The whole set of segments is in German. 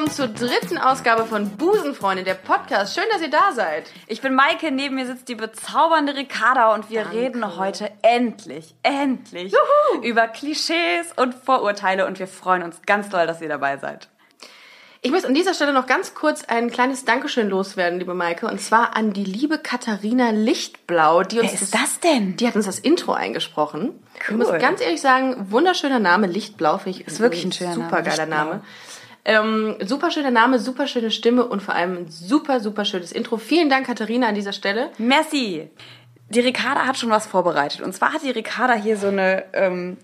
Willkommen zur dritten Ausgabe von Busenfreundin, der Podcast. Schön, dass ihr da seid. Ich bin Maike, neben mir sitzt die bezaubernde Ricarda und wir reden heute endlich, endlich Juhu. über Klischees und Vorurteile und wir freuen uns ganz doll, dass ihr dabei seid. Ich muss an dieser Stelle noch ganz kurz ein kleines Dankeschön loswerden, liebe Maike, und zwar an die liebe Katharina Lichtblau, die uns Wer ist das denn? Die hat uns das Intro eingesprochen. Ich Cool. muss ganz ehrlich sagen, wunderschöner Name, Lichtblau, finde ich Ist wirklich ein schöner Name, super geiler Lichtblau. Name. Ähm, super schöner Name, super schöne Stimme und vor allem ein super, super schönes Intro. Vielen Dank, Katharina, an dieser Stelle. Merci. Die Ricarda hat schon was vorbereitet und zwar hat die Ricarda hier so eine ähm,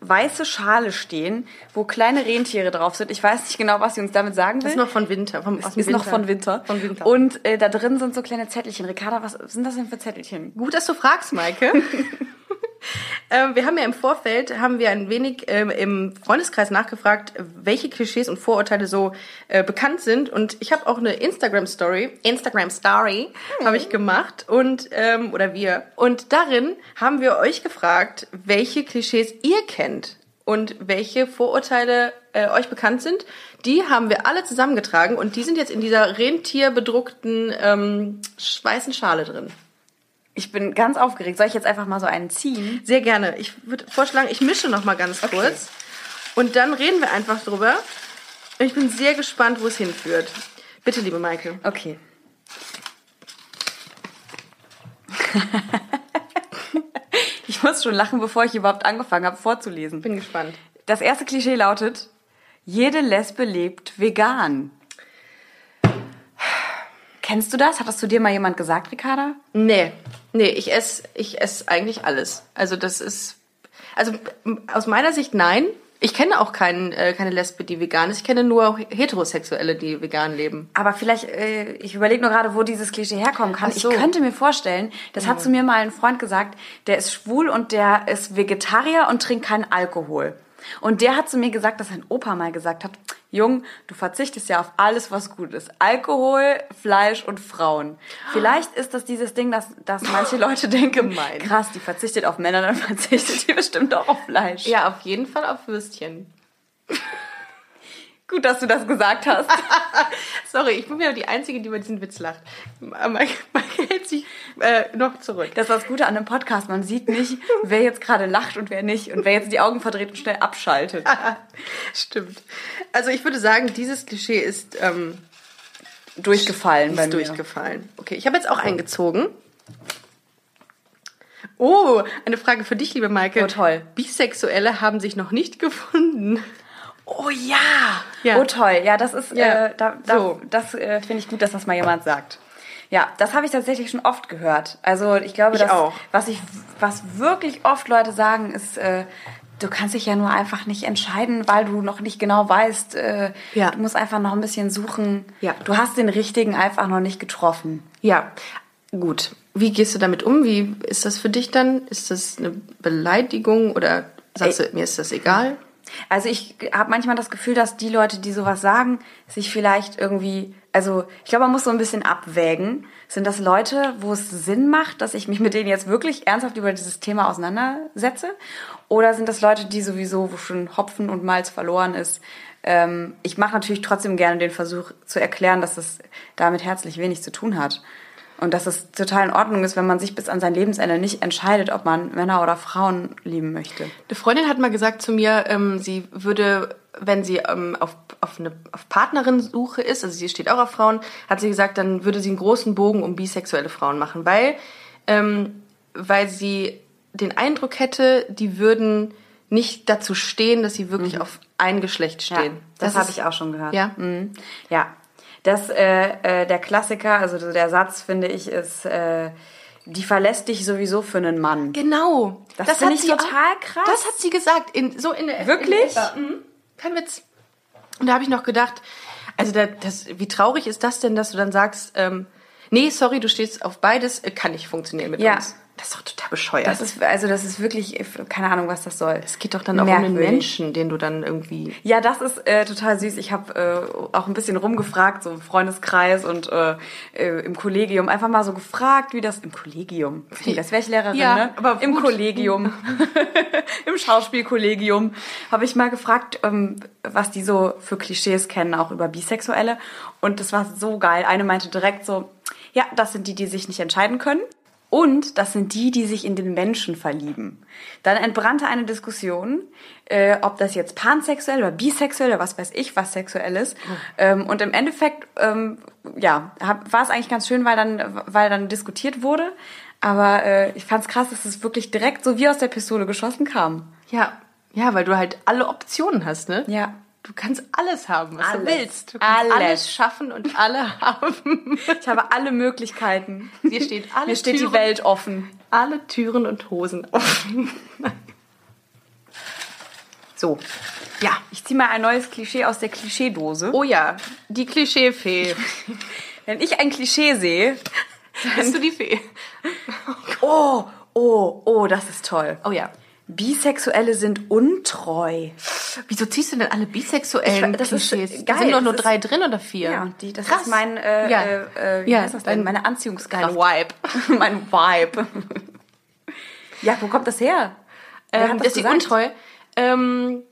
weiße Schale stehen, wo kleine Rentiere drauf sind. Ich weiß nicht genau, was sie uns damit sagen will. Das ist noch von Winter. Vom, aus dem ist Winter. noch von Winter. Von Winter. Und äh, da drin sind so kleine Zettelchen. Ricarda, was sind das denn für Zettelchen? Gut, dass du fragst, Maike. ähm, wir haben ja im Vorfeld, haben wir ein wenig ähm, im Freundeskreis nachgefragt, welche Klischees und Vorurteile so äh, bekannt sind. Und ich habe auch eine Instagram-Story, Instagram-Story habe ich gemacht und, ähm, oder wir. Und darin haben wir euch gefragt, welche Klischees ihr kennt und welche Vorurteile äh, euch bekannt sind. Die haben wir alle zusammengetragen und die sind jetzt in dieser rentierbedruckten ähm, weißen Schale drin. Ich bin ganz aufgeregt. Soll ich jetzt einfach mal so einen ziehen? Sehr gerne. Ich würde vorschlagen, ich mische noch mal ganz kurz und dann reden wir einfach drüber. Und Ich bin sehr gespannt, wo es hinführt. Bitte, liebe Maike. Okay. ich muss schon lachen, bevor ich überhaupt angefangen habe vorzulesen. Bin gespannt. Das erste Klischee lautet, jede Lesbe lebt vegan. Kennst du das? Hat das zu dir mal jemand gesagt, Ricarda? Nee, nee, ich esse ich ess eigentlich alles. Also das ist, also aus meiner Sicht nein. Ich kenne auch keinen, äh, keine Lesbe, die vegan ist. Ich kenne nur Heterosexuelle, die vegan leben. Aber vielleicht, äh, ich überlege nur gerade, wo dieses Klischee herkommen kann. So. Ich könnte mir vorstellen, das hat zu mir mal ein Freund gesagt, der ist schwul und der ist Vegetarier und trinkt keinen Alkohol. Und der hat zu mir gesagt, dass sein Opa mal gesagt hat, Jung, du verzichtest ja auf alles, was gut ist. Alkohol, Fleisch und Frauen. Vielleicht ist das dieses Ding, dass, dass manche Leute denken, Gemein. krass, die verzichtet auf Männer, dann verzichtet die bestimmt auch auf Fleisch. Ja, auf jeden Fall auf Würstchen. Gut, dass du das gesagt hast. Sorry, ich bin wieder die Einzige, die über diesen Witz lacht. Maike, Maike hält sich äh, noch zurück. Das ist das Gute an einem Podcast. Man sieht nicht, wer jetzt gerade lacht und wer nicht. Und wer jetzt die Augen verdreht und schnell abschaltet. Stimmt. Also ich würde sagen, dieses Klischee ist, ähm, Durchgefallen bei ist mir. durchgefallen. Okay, ich habe jetzt auch eingezogen. Oh, eine Frage für dich, liebe Maike. Oh, toll. Bisexuelle haben sich noch nicht gefunden. Oh ja. Ja. Oh toll. Ja, das ist, Ja. äh, da, da, So. das äh, finde ich gut, dass das mal jemand sagt. Ja, das habe ich tatsächlich schon oft gehört. Also ich glaube, Ich dass, auch. was ich, was wirklich oft Leute sagen, ist, äh, du kannst dich ja nur einfach nicht entscheiden, weil du noch nicht genau weißt. Äh, Ja. Du musst einfach noch ein bisschen suchen. Ja. Du hast den richtigen einfach noch nicht getroffen. Ja, gut. Wie gehst du damit um? Wie ist das für dich dann? Ist das eine Beleidigung oder sagst du, mir ist das egal? Also ich habe manchmal das Gefühl, dass die Leute, die sowas sagen, sich vielleicht irgendwie, also ich glaube, man muss so ein bisschen abwägen. Sind das Leute, wo es Sinn macht, dass ich mich mit denen jetzt wirklich ernsthaft über dieses Thema auseinandersetze? Oder sind das Leute, die sowieso, wo schon Hopfen und Malz verloren ist? Ähm, ich mache natürlich trotzdem gerne den Versuch zu erklären, dass es damit herzlich wenig zu tun hat. Und dass es total in Ordnung ist, wenn man sich bis an sein Lebensende nicht entscheidet, ob man Männer oder Frauen lieben möchte. Eine Freundin hat mal gesagt zu mir, ähm, sie würde, wenn sie ähm, auf, auf eine auf Partnerin-Suche ist, also sie steht auch auf Frauen, hat sie gesagt, dann würde sie einen großen Bogen um bisexuelle Frauen machen, weil, ähm, weil sie den Eindruck hätte, die würden nicht dazu stehen, dass sie wirklich auf ein Geschlecht stehen. Ja, das, ist- habe ich auch schon gehört. Ja? Mhm. Ja. Das, äh, äh, der Klassiker, also der Satz, finde ich, ist, äh, die verlässt dich sowieso für einen Mann. Genau. Das hat finde ich sie total auch- krass. Das hat sie gesagt. In, so in der, Wirklich? In der, mhm. Kein Witz. Und da habe ich noch gedacht, also da, das, wie traurig ist das denn, dass du dann sagst, ähm, nee, sorry, du stehst auf beides, äh, kann nicht funktionieren mit Ja. uns. Das ist doch total bescheuert. Das ist, also das ist wirklich, keine Ahnung, was das soll. es geht doch dann auch um einen Menschen, den du dann irgendwie. Ja, das ist äh, total süß. Ich habe äh, auch ein bisschen rumgefragt, so im Freundeskreis und äh, äh, im Kollegium. Einfach mal so gefragt, wie das im Kollegium. Das wäre ich Lehrerin, Ja, ne? aber Im gut. Kollegium. Im Schauspielkollegium habe ich mal gefragt, ähm, was die so für Klischees kennen, auch über Bisexuelle. Und das war so geil. Eine meinte direkt so, ja, das sind die, die sich nicht entscheiden können. Und das sind die, die sich in den Menschen verlieben. Dann entbrannte eine Diskussion, äh, ob das jetzt pansexuell oder bisexuell oder was weiß ich, was sexuell ist. Ähm, und im Endeffekt, ähm, ja, hab, war es eigentlich ganz schön, weil dann, weil dann diskutiert wurde. Aber äh, ich fand es krass, dass es wirklich direkt so wie aus der Pistole geschossen kam. Ja, ja, weil du halt alle Optionen hast, ne? Ja. Du kannst alles haben, was Alles. du willst. Du kannst Alles. alles schaffen und alle haben. Ich habe alle Möglichkeiten. Mir steht alle Mir steht Türen, die Welt offen. alle Türen und Hosen offen. so. Ja. Ich ziehe mal ein neues Klischee aus der Klischeedose. Oh ja, die Klischeefee. Wenn ich ein Klischee sehe, Bist du die Fee? oh, oh, oh, das ist toll. Oh ja. Bisexuelle sind untreu. Wieso ziehst du denn alle bisexuellen Ich- das ist Klischees? geil. Da sind doch nur ist- drei drin oder vier? Ja, die, das Krass. ist mein, äh, Ja. äh, äh, wie Ja, heißt das denn? Meine Anziehungskraft. Dein Vibe. mein Vibe. ja, wo kommt das her? Ähm, das ist die untreu. Ähm,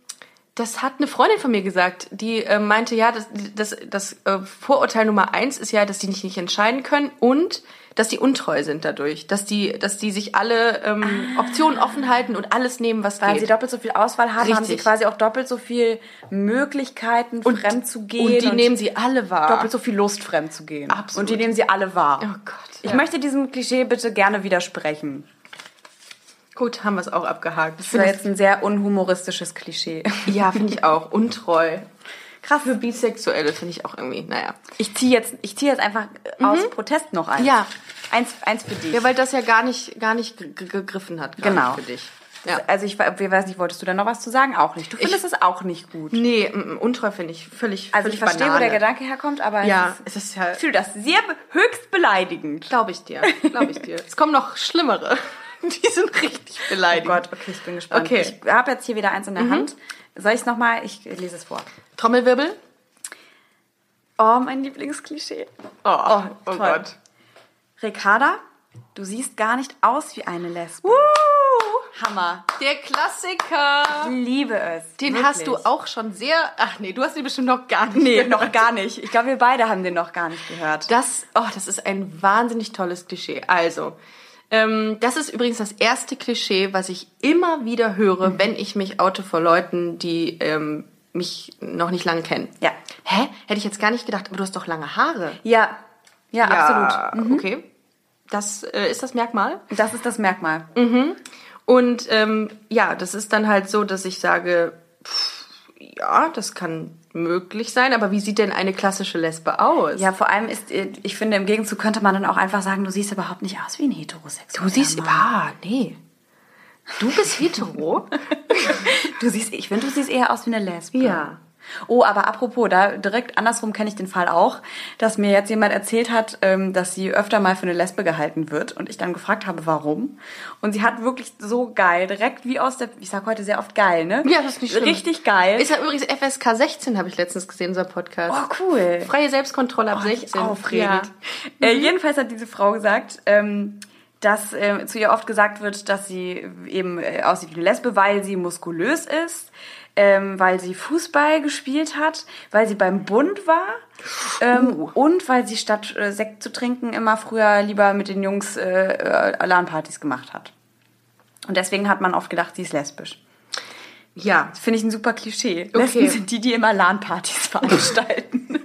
das hat eine Freundin von mir gesagt, die äh, meinte, ja, das, das, das äh, Vorurteil Nummer eins ist ja, dass die nicht, nicht entscheiden können und dass die untreu sind dadurch, dass die, dass die sich alle ähm, Optionen offen halten und alles nehmen, was Weil geht. sie doppelt so viel Auswahl haben, haben sie Richtig. quasi auch doppelt so viel Möglichkeiten, fremd zu gehen. und die nehmen sie alle wahr. doppelt so viel Lust, fremd zu gehen. Absolut. Und die nehmen sie alle wahr. Oh Gott. Ich ja. möchte diesem Klischee bitte gerne widersprechen. Gut, haben wir es auch abgehakt. Das war jetzt ein sehr unhumoristisches Klischee. ja, finde ich auch. Untreu. Krass. Für Bisexuelle finde ich auch irgendwie, naja. Ich ziehe jetzt, ich ziehe jetzt einfach aus Protest noch eins. Mhm. Ja. Eins, eins für dich. Ja, weil das ja gar nicht, gar nicht ge- gegriffen hat. Genau. Für dich. Ja. Also ich, ich weiß nicht, wolltest du da noch was zu sagen? Auch nicht. Du findest es auch nicht gut. Nee, untreu finde ich völlig, Also völlig ich verstehe, wo Banane. der Gedanke herkommt, aber Ja, es es ist ja, ist, ich finde das sehr höchst beleidigend. glaube ich dir, glaube ich dir. Es kommen noch schlimmere. Die sind richtig Oh beleidigend. Gott, okay, ich bin gespannt. Okay. Ich habe jetzt hier wieder eins in der Hand. Soll ich es nochmal? Ich lese es vor. Trommelwirbel. Oh, mein Lieblingsklischee. Oh, oh, toll. Gott. Ricarda, du siehst gar nicht aus wie eine Lesbe. Hammer. Der Klassiker. Ich liebe es. Den Wirklich. hast du auch schon sehr. Ach nee, du hast ihn bestimmt noch gar nicht. Nee, gehört. noch gar nicht. Ich glaube, wir beide haben den noch gar nicht gehört. Das, oh, das ist ein wahnsinnig tolles Klischee. Also, ähm, das ist übrigens das erste Klischee, was ich immer wieder höre, Mhm. wenn ich mich oute vor Leuten, die ähm, mich noch nicht lange kennen. Ja. Hä? Hätte ich jetzt gar nicht gedacht, aber du hast doch lange Haare. Ja, ja, absolut. Ja, okay. Das äh, ist das Merkmal. Das ist das Merkmal. Und ähm, ja, das ist dann halt so, dass ich sage, pff, ja, das kann möglich sein, aber wie sieht denn eine klassische Lesbe aus? Ja, vor allem ist, äh, ich finde, im Gegenzug könnte man dann auch einfach sagen, du siehst überhaupt nicht aus wie ein heterosexueller du siehst, ah, nee. Du bist hetero? Du siehst, ich finde, du siehst eher aus wie eine Lesbe. Ja. Oh, aber apropos, da direkt andersrum kenne ich den Fall auch, dass mir jetzt jemand erzählt hat, ähm, dass sie öfter mal für eine Lesbe gehalten wird und ich dann gefragt habe, warum. Und sie hat wirklich so geil, direkt wie aus der, ich sag heute sehr oft geil, ne? Ja, das ist nicht schlimm. Richtig geil. Ist ja übrigens FSK 16, habe ich letztens gesehen, unser Podcast. oh, cool. Freie Selbstkontrolle ab Oh, wie 16. Aufregend. Äh, jedenfalls hat diese Frau gesagt, ähm, dass äh, zu ihr oft gesagt wird, dass sie eben äh, aussieht wie eine Lesbe, weil sie muskulös ist, ähm, weil sie Fußball gespielt hat, weil sie beim Bund war ähm, und weil sie statt äh, Sekt zu trinken immer früher lieber mit den Jungs äh, äh, LAN-Partys gemacht hat. Und deswegen hat man oft gedacht, sie ist lesbisch. Ja. Finde ich ein super Klischee. Okay. Lesben sind die, die immer LAN-Partys veranstalten.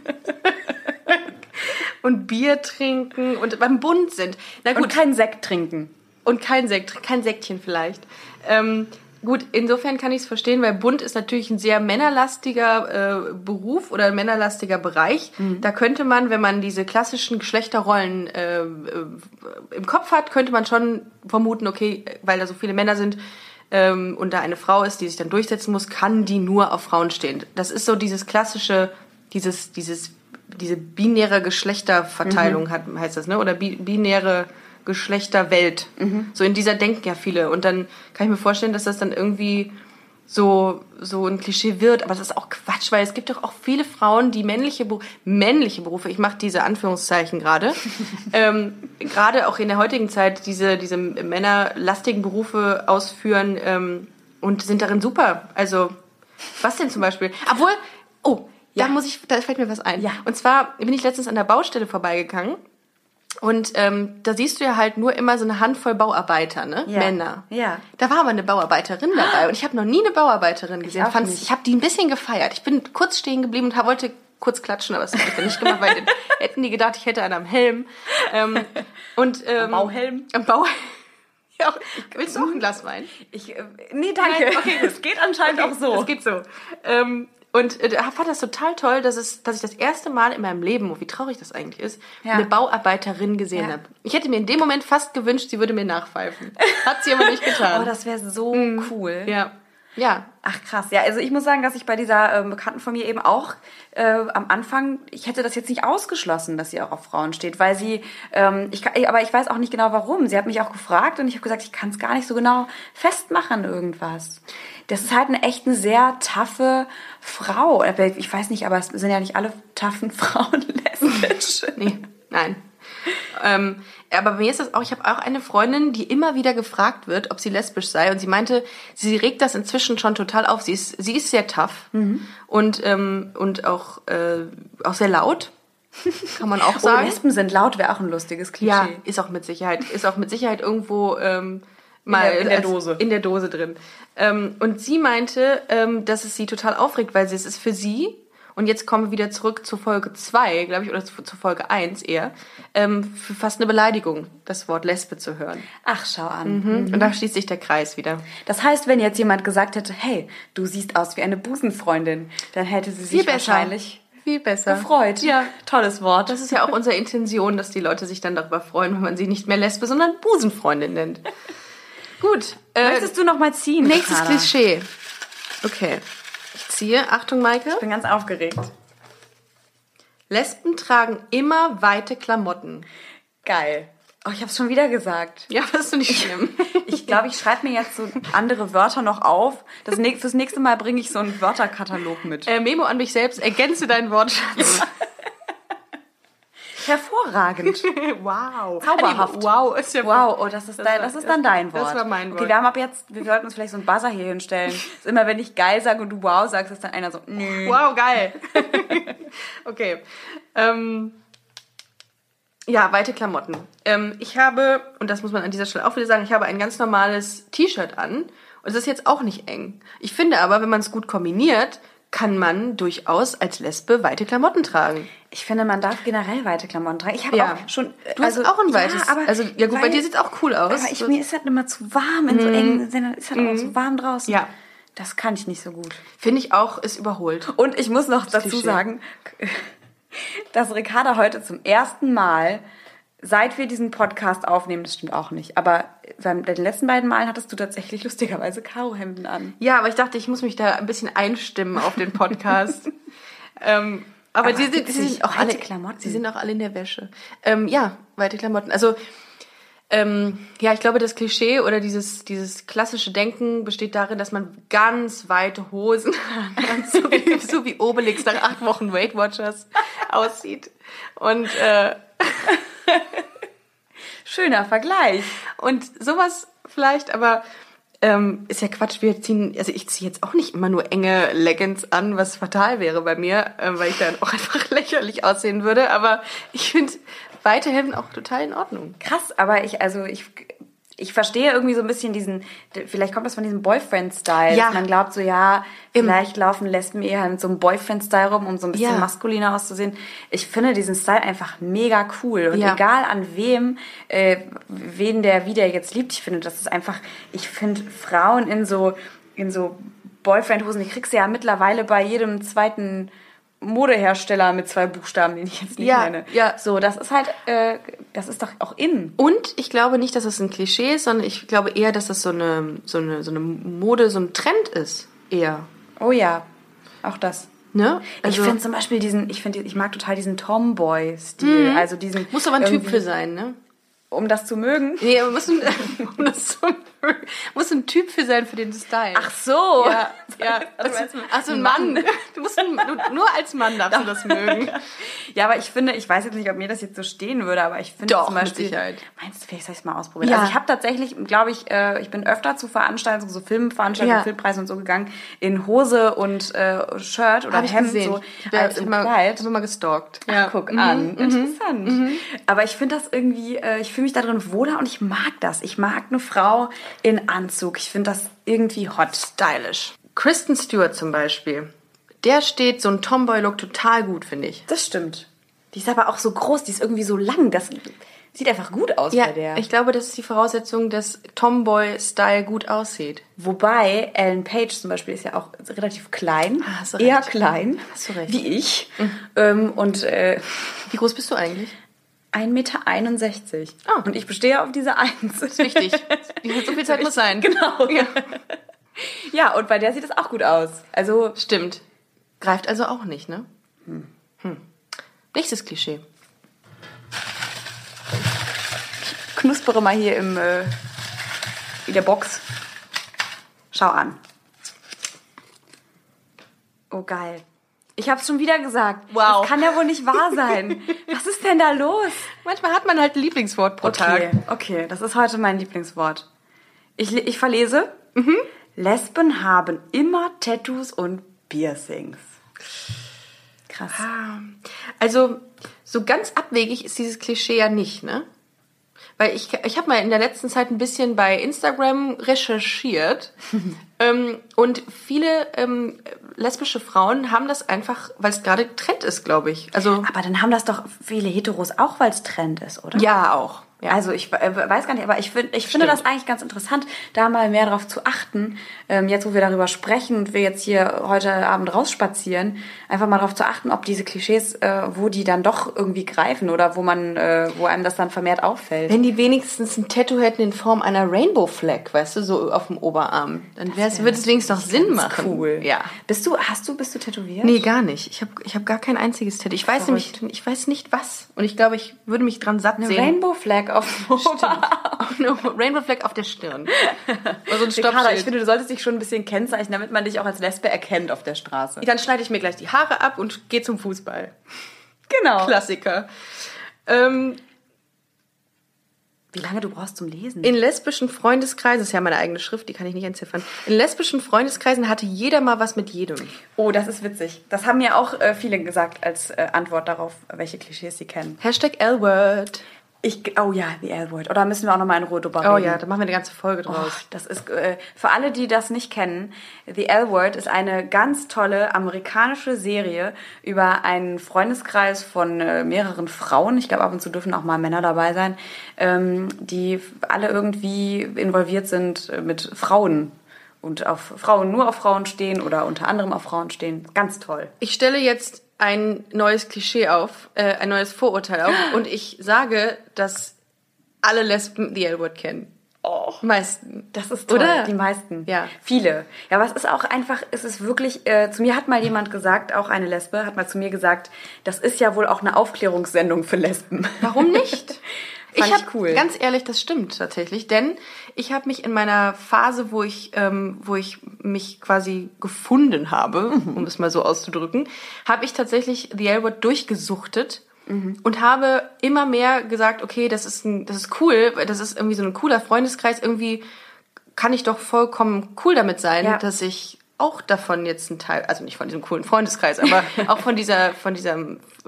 Und Bier trinken und beim Bund sind. Na gut, und keinen Sekt trinken. Und kein Sekt, kein Säckchen vielleicht. Ähm, gut, insofern kann ich es verstehen, weil Bund ist natürlich ein sehr männerlastiger äh, Beruf oder ein männerlastiger Bereich. Da könnte man, wenn man diese klassischen Geschlechterrollen äh, äh, im Kopf hat, könnte man schon vermuten, okay, weil da so viele Männer sind ähm, und da eine Frau ist, die sich dann durchsetzen muss, kann die nur auf Frauen stehen. Das ist so dieses klassische, dieses, dieses, diese binäre Geschlechterverteilung hat, heißt das, ne? Oder bi binäre Geschlechterwelt. So in dieser denken ja viele. Und dann kann ich mir vorstellen, dass das dann irgendwie so, so ein Klischee wird. Aber das ist auch Quatsch, weil es gibt doch auch viele Frauen, die männliche, männliche Berufe, ich mache diese Anführungszeichen gerade, ähm, gerade auch in der heutigen Zeit diese, diese männerlastigen Berufe ausführen ähm, und sind darin super. Also, was denn zum Beispiel? Obwohl, oh, Ja. da muss ich, da fällt mir was ein. Ja. Und zwar bin ich letztens an der Baustelle vorbeigegangen. Und ähm, da siehst du ja halt nur immer so eine Handvoll Bauarbeiter, ne? Ja. Männer. Ja. Da war aber eine Bauarbeiterin dabei und ich habe noch nie eine Bauarbeiterin gesehen. Fand's- nicht. Ich habe die ein bisschen gefeiert. Ich bin kurz stehen geblieben und wollte kurz klatschen, aber das habe ich dann nicht gemacht, weil dann hätten die gedacht, ich hätte einen am Helm. Ähm, und, ähm, Bauhelm? Am Bau ja, willst du auch ein Glas Wein? Ich, äh, nee, danke. Nein, okay, es geht anscheinend auch so. Es geht so. Ähm, und äh, fand das total toll, dass, es, dass ich das erste Mal in meinem Leben, oh, wie traurig das eigentlich ist, Ja. eine Bauarbeiterin gesehen Ja. habe. Ich hätte mir in dem Moment fast gewünscht, sie würde mir nachpfeifen. Hat sie aber nicht getan. Oh, das wäre so cool. ja. Ja. Ach krass, ja, also ich muss sagen, dass ich bei dieser ähm, Bekannten von mir eben auch äh, am Anfang, ich hätte das jetzt nicht ausgeschlossen, dass sie auch auf Frauen steht, weil sie, ähm, ich, aber ich weiß auch nicht genau warum. Sie hat mich auch gefragt und ich habe gesagt, ich kann es gar nicht so genau festmachen irgendwas. Das ist halt eine echt eine sehr taffe Frau. Ich weiß nicht, aber es sind ja nicht alle taffen Frauen lesbisch. Nee, nein. Ähm, aber bei mir ist das auch, ich habe auch eine Freundin, die immer wieder gefragt wird, ob sie lesbisch sei. Und sie meinte, sie regt das inzwischen schon total auf. Sie ist, sie ist sehr tough und, ähm, und auch, äh, auch sehr laut. Kann man auch Oh, sagen. Lesben sind laut, wäre auch ein lustiges Klischee. Ja, ist auch mit Sicherheit, ist auch mit Sicherheit irgendwo ähm, mal der- in der Dose. in der Dose drin. Ähm, und sie meinte, ähm, dass es sie total aufregt, weil sie es ist für sie. Und jetzt kommen wir wieder zurück zur Folge 2, glaube ich, oder zu, zur Folge 1 eher, ähm, für fast eine Beleidigung, das Wort Lesbe zu hören. Ach, schau an. Und da schließt sich der Kreis wieder. Das heißt, wenn jetzt jemand gesagt hätte, hey, du siehst aus wie eine Busenfreundin, dann hätte sie sich wahrscheinlich Viel besser. gefreut. Ja. Tolles Wort. Das ist ja auch unsere Intention, dass die Leute sich dann darüber freuen, wenn man sie nicht mehr Lesbe, sondern Busenfreundin nennt. Gut. Äh, Möchtest du noch mal ziehen? Nächstes Ricarda? Klischee. Okay. Ich ziehe. Achtung, Maike. Ich bin ganz aufgeregt. Lesben tragen immer weite Klamotten. Geil. Oh, ich habe es schon wieder gesagt. Ja, das ist nicht schlimm. Ich glaube, ich schreibe mir jetzt so andere Wörter noch auf. Das nächste, fürs nächste Mal bringe ich so einen Wörterkatalog mit. äh, Memo an mich selbst. Ergänze deinen Wortschatz. Hervorragend. wow. Zauberhaft. Wow, ist ja Wow, oh, das ist, Das dein, war- das ist dann dein Wort. das war mein Wort. Okay, wir haben ab jetzt, wir sollten uns vielleicht so einen Buzzer hier hinstellen. Ist immer, wenn ich geil sage und du wow sagst, ist dann einer so, nö. Wow, geil. okay. Ähm, ja, weite Klamotten. Ähm, ich habe, und das muss man an dieser Stelle auch wieder sagen, ich habe ein ganz normales T-Shirt an. Und es ist jetzt auch nicht eng. Ich finde aber, wenn man es gut kombiniert, kann man durchaus als Lesbe weite Klamotten tragen. Ich finde, man darf generell weite Klamotten tragen. Ich habe Ja. auch schon. Du hast auch ein weites. Ja, aber also, ja gut, bei weil- dir sieht's auch cool aus. Aber ich, mir ist halt immer zu warm in so engen Sinne. Ist halt auch so warm draußen. Ja. Das kann ich nicht so gut. Finde ich auch, ist überholt. Und ich muss noch dazu sagen, dass Ricarda heute zum ersten Mal, seit wir diesen Podcast aufnehmen, das stimmt auch nicht, aber beim den letzten beiden Malen hattest du tatsächlich lustigerweise Karohemden an. Ja, aber ich dachte, ich muss mich da ein bisschen einstimmen auf den Podcast. ähm, aber, Aber die, sind, die sind auch weite alle Klamotten. Sie sind auch alle in der Wäsche. Ähm, ja, weite Klamotten. Also ähm, ja, ich glaube, das Klischee oder dieses dieses klassische Denken besteht darin, dass man ganz weite Hosen, hat, so, wie, so wie Obelix nach acht Wochen Weight Watchers aussieht. Und äh, Schöner Vergleich. Und sowas vielleicht, aber ähm, ist ja Quatsch. Wir ziehen, also ich ziehe jetzt auch nicht immer nur enge Leggings an, was fatal wäre bei mir, äh, weil ich dann auch einfach lächerlich aussehen würde. Aber ich finde weite Hemden auch total in Ordnung. Krass, aber ich, also ich, ich verstehe irgendwie so ein bisschen diesen, vielleicht kommt das von diesem Boyfriend-Style. Ja. Man glaubt so, ja, vielleicht laufen Lesben eher mit so einem Boyfriend-Style rum, um so ein bisschen Ja. maskuliner auszusehen. Ich finde diesen Style einfach mega cool. Und Ja. egal an wem, äh, wen der, wie der jetzt liebt, ich finde, das ist einfach, ich finde Frauen in so, in so Boyfriend-Hosen, die kriegst du ja mittlerweile bei jedem zweiten Modehersteller mit zwei Buchstaben, den ich jetzt nicht Ja, nenne. ja. So, das ist halt, äh, das ist doch auch in. Und ich glaube nicht, dass es ein Klischee ist, sondern ich glaube eher, dass das so eine, so eine, so eine Mode, so ein Trend ist. Eher. Oh ja, auch das. Ne? ich finde zum Beispiel diesen, ich finde, ich mag total diesen Tomboy-Stil. Also diesen. muss aber ein Typ für sein, ne? um das zu mögen. Nee, aber muss ein, um das zu mögen, muss ein Typ für sein für den Style. Ach so. ja, ja. Also, meinst du, Ach so, ein Mann. Du musst ein, du, nur als Mann darfst du das mögen. Ja, aber ich finde, ich weiß jetzt nicht, ob mir das jetzt so stehen würde, aber ich finde Doch, zum mit Beispiel. Sicherheit. Meinst du, vielleicht soll ich es mal ausprobieren? Ja. Also ich habe tatsächlich, glaube ich, äh, ich bin öfter zu Veranstaltungen, so Filmveranstaltungen, Ja. Filmpreisen und so gegangen, in Hose und äh, Shirt oder Hab ich Hemd so Ich als ich im mal, Kleid. hab mal gestalkt. Ach, guck an. Interessant. Aber ich finde das irgendwie, äh, ich fühle mich da drin wohler und ich mag das. Ich mag eine Frau in Anzug. Ich finde das irgendwie hot. Stylisch. Kristen Stewart zum Beispiel. Der steht so ein Tomboy-Look total gut, finde ich. Das stimmt. Die ist aber auch so groß, die ist irgendwie so lang. Das sieht einfach gut aus Ja, bei der. ich glaube, das ist die Voraussetzung, dass Tomboy-Style gut aussieht. Wobei Ellen Page zum Beispiel ist ja auch relativ klein, Ah, hast du eher recht. klein, Hast du recht. wie ich. Ähm, und äh, Wie groß bist du eigentlich? 1,61 Meter. Ah. Und ich bestehe auf diese Eins. Ist wichtig. so viel Zeit muss sein. Genau. Ja. Ja, und bei der sieht es auch gut aus. Also Stimmt. Greift also auch nicht, ne? Hm. Nächstes Klischee. knuspere mal hier im äh, in der Box. Schau an. Oh geil. Ich hab's schon wieder gesagt. Wow. Das kann ja wohl nicht wahr sein. Was ist denn da los? Manchmal hat man halt ein Lieblingswort pro Okay, Tag. okay, das ist heute mein Lieblingswort. Ich, ich verlese. Lesben haben immer Tattoos und Piercings. Krass. Also, so ganz abwegig ist dieses Klischee ja nicht, ne? Weil ich, ich habe mal in der letzten Zeit ein bisschen bei Instagram recherchiert. ähm, und viele ähm, lesbische Frauen haben das einfach, weil es gerade Trend ist, glaube ich. Also, Aber dann haben das doch viele Heteros auch, weil es Trend ist, oder? ja, auch. Ja. Also ich äh, weiß gar nicht, aber ich, find, ich finde das eigentlich ganz interessant, da mal mehr darauf zu achten, ähm, jetzt wo wir darüber sprechen und wir jetzt hier heute Abend rausspazieren, einfach mal darauf zu achten, ob diese Klischees, äh, wo die dann doch irgendwie greifen oder wo man, äh, wo einem das dann vermehrt auffällt. Wenn die wenigstens ein Tattoo hätten in Form einer Rainbow Flag, weißt du, so auf dem Oberarm, dann wär's, würde es wenigstens noch Sinn machen. Cool. Ja. Bist du, hast du, bist du tätowiert? Nee, gar nicht. Ich habe ich hab gar kein einziges Tattoo. Ich weiß Verrückt. nämlich, ich weiß nicht was. Und ich glaube, ich würde mich dran satt Eine sehen. Rainbow Flag auf dem Oberarm. Rainbow Flag auf der Stirn. Also ein Ricarda, ich finde, du solltest dich schon ein bisschen kennzeichnen, damit man dich auch als Lesbe erkennt auf der Straße. Dann schneide ich mir gleich die Haare ab und gehe zum Fußball. Genau. Klassiker. Ähm, Wie lange du brauchst zum Lesen? in lesbischen Freundeskreisen, das ist ja meine eigene Schrift, die kann ich nicht entziffern. In lesbischen Freundeskreisen hatte jeder mal was mit jedem. Oh, das ist witzig. Das haben mir auch äh, viele gesagt als äh, Antwort darauf, welche Klischees sie kennen. Hashtag L-Word. Ich, oh ja, die L-Word. Oder müssen wir auch nochmal in Ruhe drüber Oh reden? ja, da machen wir eine ganze Folge Oh, draus. das ist äh, für alle, die das nicht kennen, The L-Word ist eine ganz tolle amerikanische Serie über einen Freundeskreis von äh, mehreren Frauen. Ich glaube, ab und zu dürfen auch mal Männer dabei sein, ähm, die alle irgendwie involviert sind äh, mit Frauen und auf Frauen nur auf Frauen stehen oder unter anderem auf Frauen stehen. Ganz toll. Ich stelle jetzt ein neues Klischee auf, äh, ein neues Vorurteil auf und ich sage, dass alle Lesben die L-Word kennen. Oh. Meisten. Das ist toll. Oder? Die meisten. Ja. Viele. Ja, aber es ist auch einfach, es ist wirklich, äh, zu mir hat mal jemand gesagt, auch eine Lesbe, hat mal zu mir gesagt, das ist ja wohl auch eine Aufklärungssendung für Lesben. Warum nicht? Fand ich ich hab, cool. Ganz ehrlich, das stimmt tatsächlich, denn ich habe mich in meiner Phase, wo ich, ähm, wo ich mich quasi gefunden habe, um es mal so auszudrücken, habe ich tatsächlich The L-Word durchgesuchtet und habe immer mehr gesagt, okay, das ist ein, das ist cool, das ist irgendwie so ein cooler Freundeskreis, irgendwie kann ich doch vollkommen cool damit sein, Ja. dass ich auch davon jetzt ein Teil, also nicht von diesem coolen Freundeskreis, aber auch von dieser, von dieser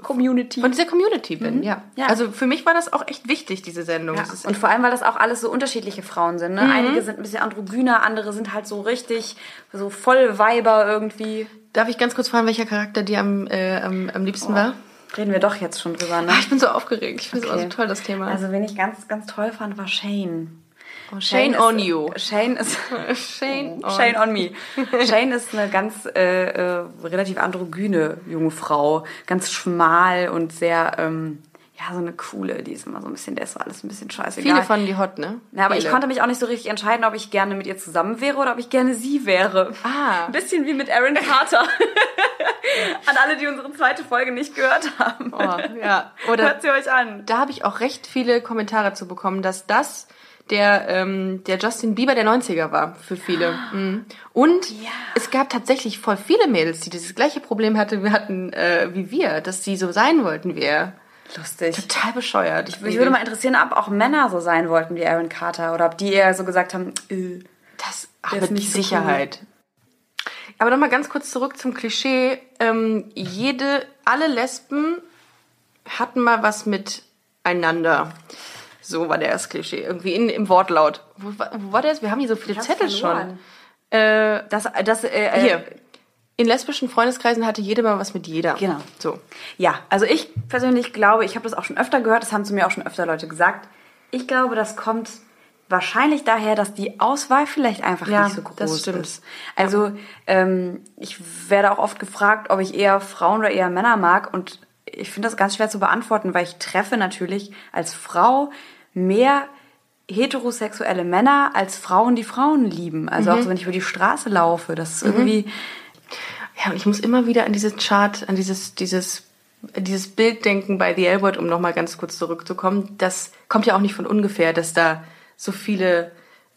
Community. von dieser Community bin, ja. Ja. Also für mich war das auch echt wichtig, diese Sendung. Ja. Und vor allem, weil das auch alles so unterschiedliche Frauen sind. Ne? Einige sind ein bisschen androgyner, andere sind halt so richtig, so voll Weiber irgendwie. Darf ich ganz kurz fragen, welcher Charakter dir am, äh, am, am liebsten war? Reden wir doch jetzt schon drüber, ne? Ah, ich bin so aufgeregt. Ich finde es Okay. auch so toll, das Thema. Also, wen ich ganz, ganz toll fand, war Shane. Oh, Shane ist, on you. Shane ist... Shane on. Shane on me. Shane ist eine ganz äh, äh, relativ androgyne junge Frau, ganz schmal und sehr, ähm, ja, so eine coole, die ist immer so ein bisschen, der ist alles ein bisschen scheißegal. Viele fanden die hot, ne? ja, aber ich Viele. konnte mich auch nicht so richtig entscheiden, ob ich gerne mit ihr zusammen wäre oder ob ich gerne sie wäre. Ah. Ein bisschen wie mit Aaron Carter. An alle, die unsere zweite Folge nicht gehört haben. Oh, ja. Oder Hört sie euch an. da habe ich auch recht viele Kommentare zu bekommen, dass das der, ähm, der Justin Bieber der 90er war für viele. Mhm. Und Ja. es gab tatsächlich voll viele Mädels, die dieses gleiche Problem hatte, wir hatten äh, wie wir, dass sie so sein wollten wie er. Lustig. Total bescheuert. Ich, Mich würde mal interessieren, ob auch Männer so sein wollten wie Aaron Carter oder ob die eher so gesagt haben, äh, Das ach, mit nicht so Sicherheit. Aber nochmal ganz kurz zurück zum Klischee. Ähm, jede, alle Lesben hatten mal was miteinander. So war der das Klischee. Irgendwie in, im Wortlaut. Wo, war- wo war das? Wir haben hier so viele Zettel verloren. schon. Äh, das, das, äh, äh, hier. In lesbischen Freundeskreisen hatte jeder mal was mit jeder. Genau. So. Ja, also ich persönlich glaube, ich habe das auch schon öfter gehört, das haben zu mir auch schon öfter Leute gesagt. Ich glaube, das kommt wahrscheinlich daher, dass die Auswahl vielleicht einfach Ja, nicht so groß das stimmt. ist. Also ähm, ich werde auch oft gefragt, ob ich eher Frauen oder eher Männer mag und ich finde das ganz schwer zu beantworten, weil ich treffe natürlich als Frau mehr heterosexuelle Männer als Frauen, die Frauen lieben. Also Mhm. auch so, wenn ich über die Straße laufe, das ist irgendwie Ja, und ich muss immer wieder an dieses Chart, an dieses, dieses, dieses Bild denken bei The L-Word, um nochmal ganz kurz zurückzukommen. Das kommt ja auch nicht von ungefähr, dass da so viele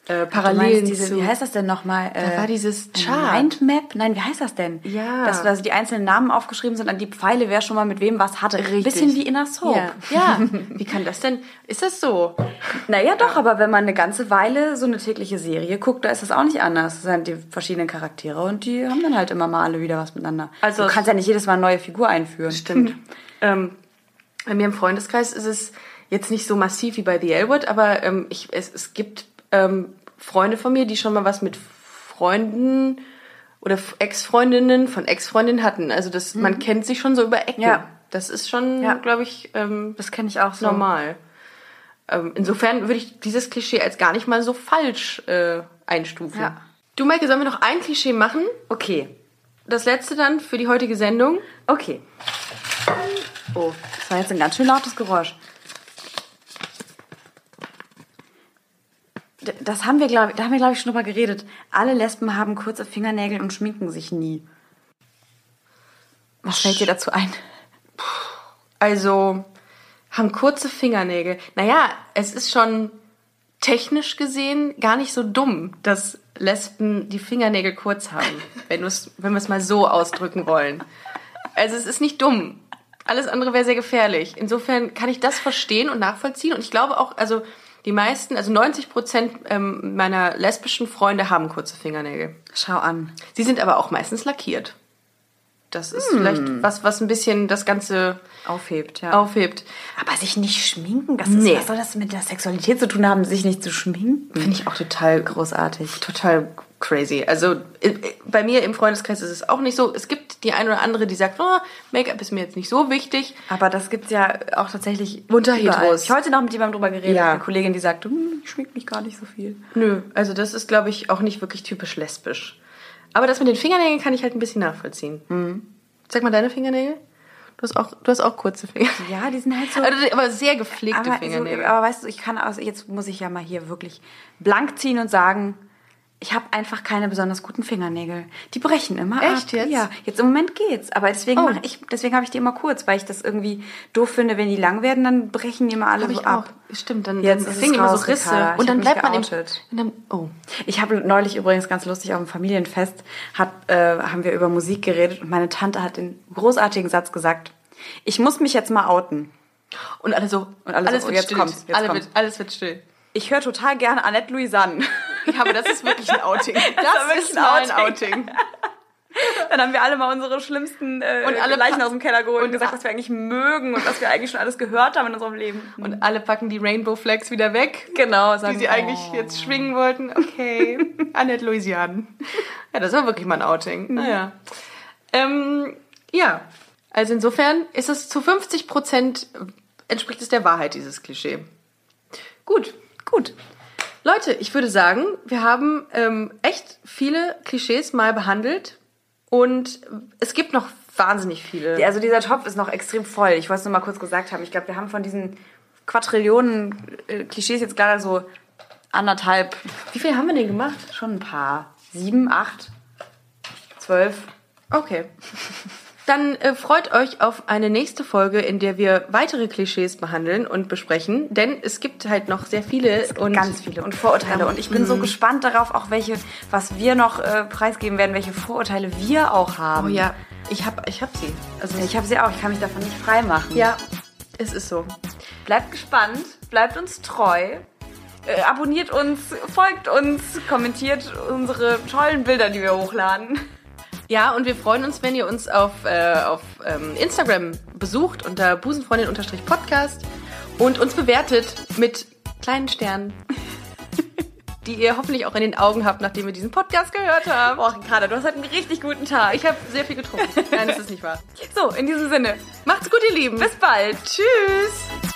äh, Parallelen meinst diese, zu... wie heißt das denn nochmal? Da war dieses ein Chart. Mindmap? Nein, wie heißt das denn? Ja. Dass also die einzelnen Namen aufgeschrieben sind, an die Pfeile, wer schon mal mit wem was hatte. Ein bisschen wie in einer Soap. Ja. ja, wie kann das denn? Ist das so? Naja, doch, aber wenn man eine ganze Weile so eine tägliche Serie guckt, da ist das auch nicht anders. Das sind die verschiedenen Charaktere und die haben dann halt immer mal alle wieder was miteinander. Also- du kannst ja nicht jedes Mal eine neue Figur einführen. Stimmt. ähm, bei mir im Freundeskreis ist es jetzt nicht so massiv wie bei The L-Word, aber ähm, ich, es, es gibt ähm, Freunde von mir, die schon mal was mit Freunden oder Ex-Freundinnen von Ex-Freundinnen hatten. Also das, man kennt sich schon so über Ecken. Ja. Das ist schon, Ja. glaube ich, ähm, Das kenne ich auch so. normal. Ähm, insofern würde ich dieses Klischee als gar nicht mal so falsch äh, einstufen. Ja. Du, Maike, sollen wir noch ein Klischee machen? Okay. Das letzte dann für die heutige Sendung. Okay. Oh, das war jetzt ein ganz schön lautes Geräusch. Das haben wir, glaube da haben wir, glaube ich, schon drüber geredet. Alle Lesben haben kurze Fingernägel und schminken sich nie. Was fällt dir dazu ein? Also haben kurze Fingernägel. Naja, es ist schon technisch gesehen gar nicht so dumm, dass Lesben die Fingernägel kurz haben, wenn, wenn wir es mal so ausdrücken wollen. Also es ist nicht dumm. Alles andere wäre sehr gefährlich. Insofern kann ich das verstehen und nachvollziehen. Und ich glaube auch, also die meisten, also 90 Prozent ähm, meiner lesbischen Freunde haben kurze Fingernägel. Schau an. Sie sind aber auch meistens lackiert. Das ist vielleicht was, was ein bisschen das Ganze Aufhebt, ja. aufhebt. Aber sich nicht schminken, das ist, Nee. was soll das mit der Sexualität zu tun haben, sich nicht zu schminken? Finde ich auch total Großartig. total crazy. Also bei mir im Freundeskreis ist es auch nicht so. Es gibt die eine oder andere, die sagt, oh, Make-up ist mir jetzt nicht so wichtig. Aber das gibt's ja auch tatsächlich Unter. Heteros. Ich habe heute noch mit jemandem drüber geredet, Ja. eine Kollegin, die sagt, hm, ich schmink mich gar nicht so viel. Nö, also das ist, glaube ich, auch nicht wirklich typisch lesbisch. Aber das mit den Fingernägeln kann ich halt ein bisschen nachvollziehen. Sag mal deine Fingernägel. Du hast auch, du hast auch kurze Finger. Ja, die sind halt so. Also, aber sehr gepflegte aber, so, Fingernägel. aber weißt du, ich kann also jetzt muss ich ja mal hier wirklich blank ziehen und sagen, ich habe einfach keine besonders guten Fingernägel. Die brechen immer Echt ab. jetzt? Ja, jetzt im Moment geht's, aber deswegen Oh. mache ich deswegen habe ich die immer kurz, weil ich das irgendwie doof finde, wenn die lang werden, dann brechen die immer alle Hab so ich ab. auch. Stimmt, dann, Jetzt dann ist es immer so Risse. Ich Und dann bleibt man im, und dann, oh. Ich habe neulich übrigens ganz lustig auf dem Familienfest hat, äh, haben wir über Musik geredet und meine Tante hat den großartigen Satz gesagt: Ich muss mich jetzt mal outen. Und alle so, Und alle so, alles oh, wird jetzt still. kommt's, jetzt alle kommt's. Wird, alles wird still. Ich höre total gerne Annette Louisanne. Ja, aber das ist wirklich ein Outing. Das, war wirklich ist ein mal ein Outing. Outing. Dann haben wir alle mal unsere schlimmsten äh, Und alle Leichen aus dem Keller geholt und gesagt, was wir eigentlich mögen und was wir eigentlich schon alles gehört haben in unserem Leben. Und alle packen die Rainbow Flags wieder weg, genau, die sagen, sie eigentlich oh. jetzt schwingen wollten. Okay, Annette Louisiane. Ja, das war wirklich mal ein Outing. Naja. Ähm, ja, also insofern ist es zu 50 Prozent entspricht es der Wahrheit, dieses Klischee. Gut, gut. Leute, ich würde sagen, wir haben ähm, echt viele Klischees mal behandelt und es gibt noch wahnsinnig viele. Also dieser Topf ist noch extrem voll. Ich wollte es nur mal kurz gesagt haben. Ich glaube, wir haben von diesen Quadrillionen äh, Klischees jetzt gerade so anderthalb, Wie viel haben wir denn gemacht? schon ein paar. Sieben, acht, zwölf. Okay. Dann äh, freut euch auf eine nächste Folge, in der wir weitere Klischees behandeln und besprechen, denn es gibt halt noch sehr viele und Ganz viele und Vorurteile. Und ich bin so gespannt darauf, auch welche, was wir noch äh, preisgeben werden, welche Vorurteile wir auch haben. Oh ja, ich hab, ich hab sie. Also Ich habe sie auch, ich kann mich davon nicht frei machen. ja, es ist so. Bleibt gespannt, bleibt uns treu. Äh, abonniert uns, folgt uns, kommentiert unsere tollen Bilder, die wir hochladen. Ja, und wir freuen uns, wenn ihr uns auf, äh, auf ähm, Instagram besucht unter busenfreundin-podcast und uns bewertet mit kleinen Sternen, die ihr hoffentlich auch in den Augen habt, nachdem ihr diesen Podcast gehört habt. Boah, Ricarda, du hast halt einen richtig guten Tag. Ich habe sehr viel getrunken. Nein, das ist nicht wahr. So, in diesem Sinne, Macht's gut, ihr Lieben. bis bald. Tschüss.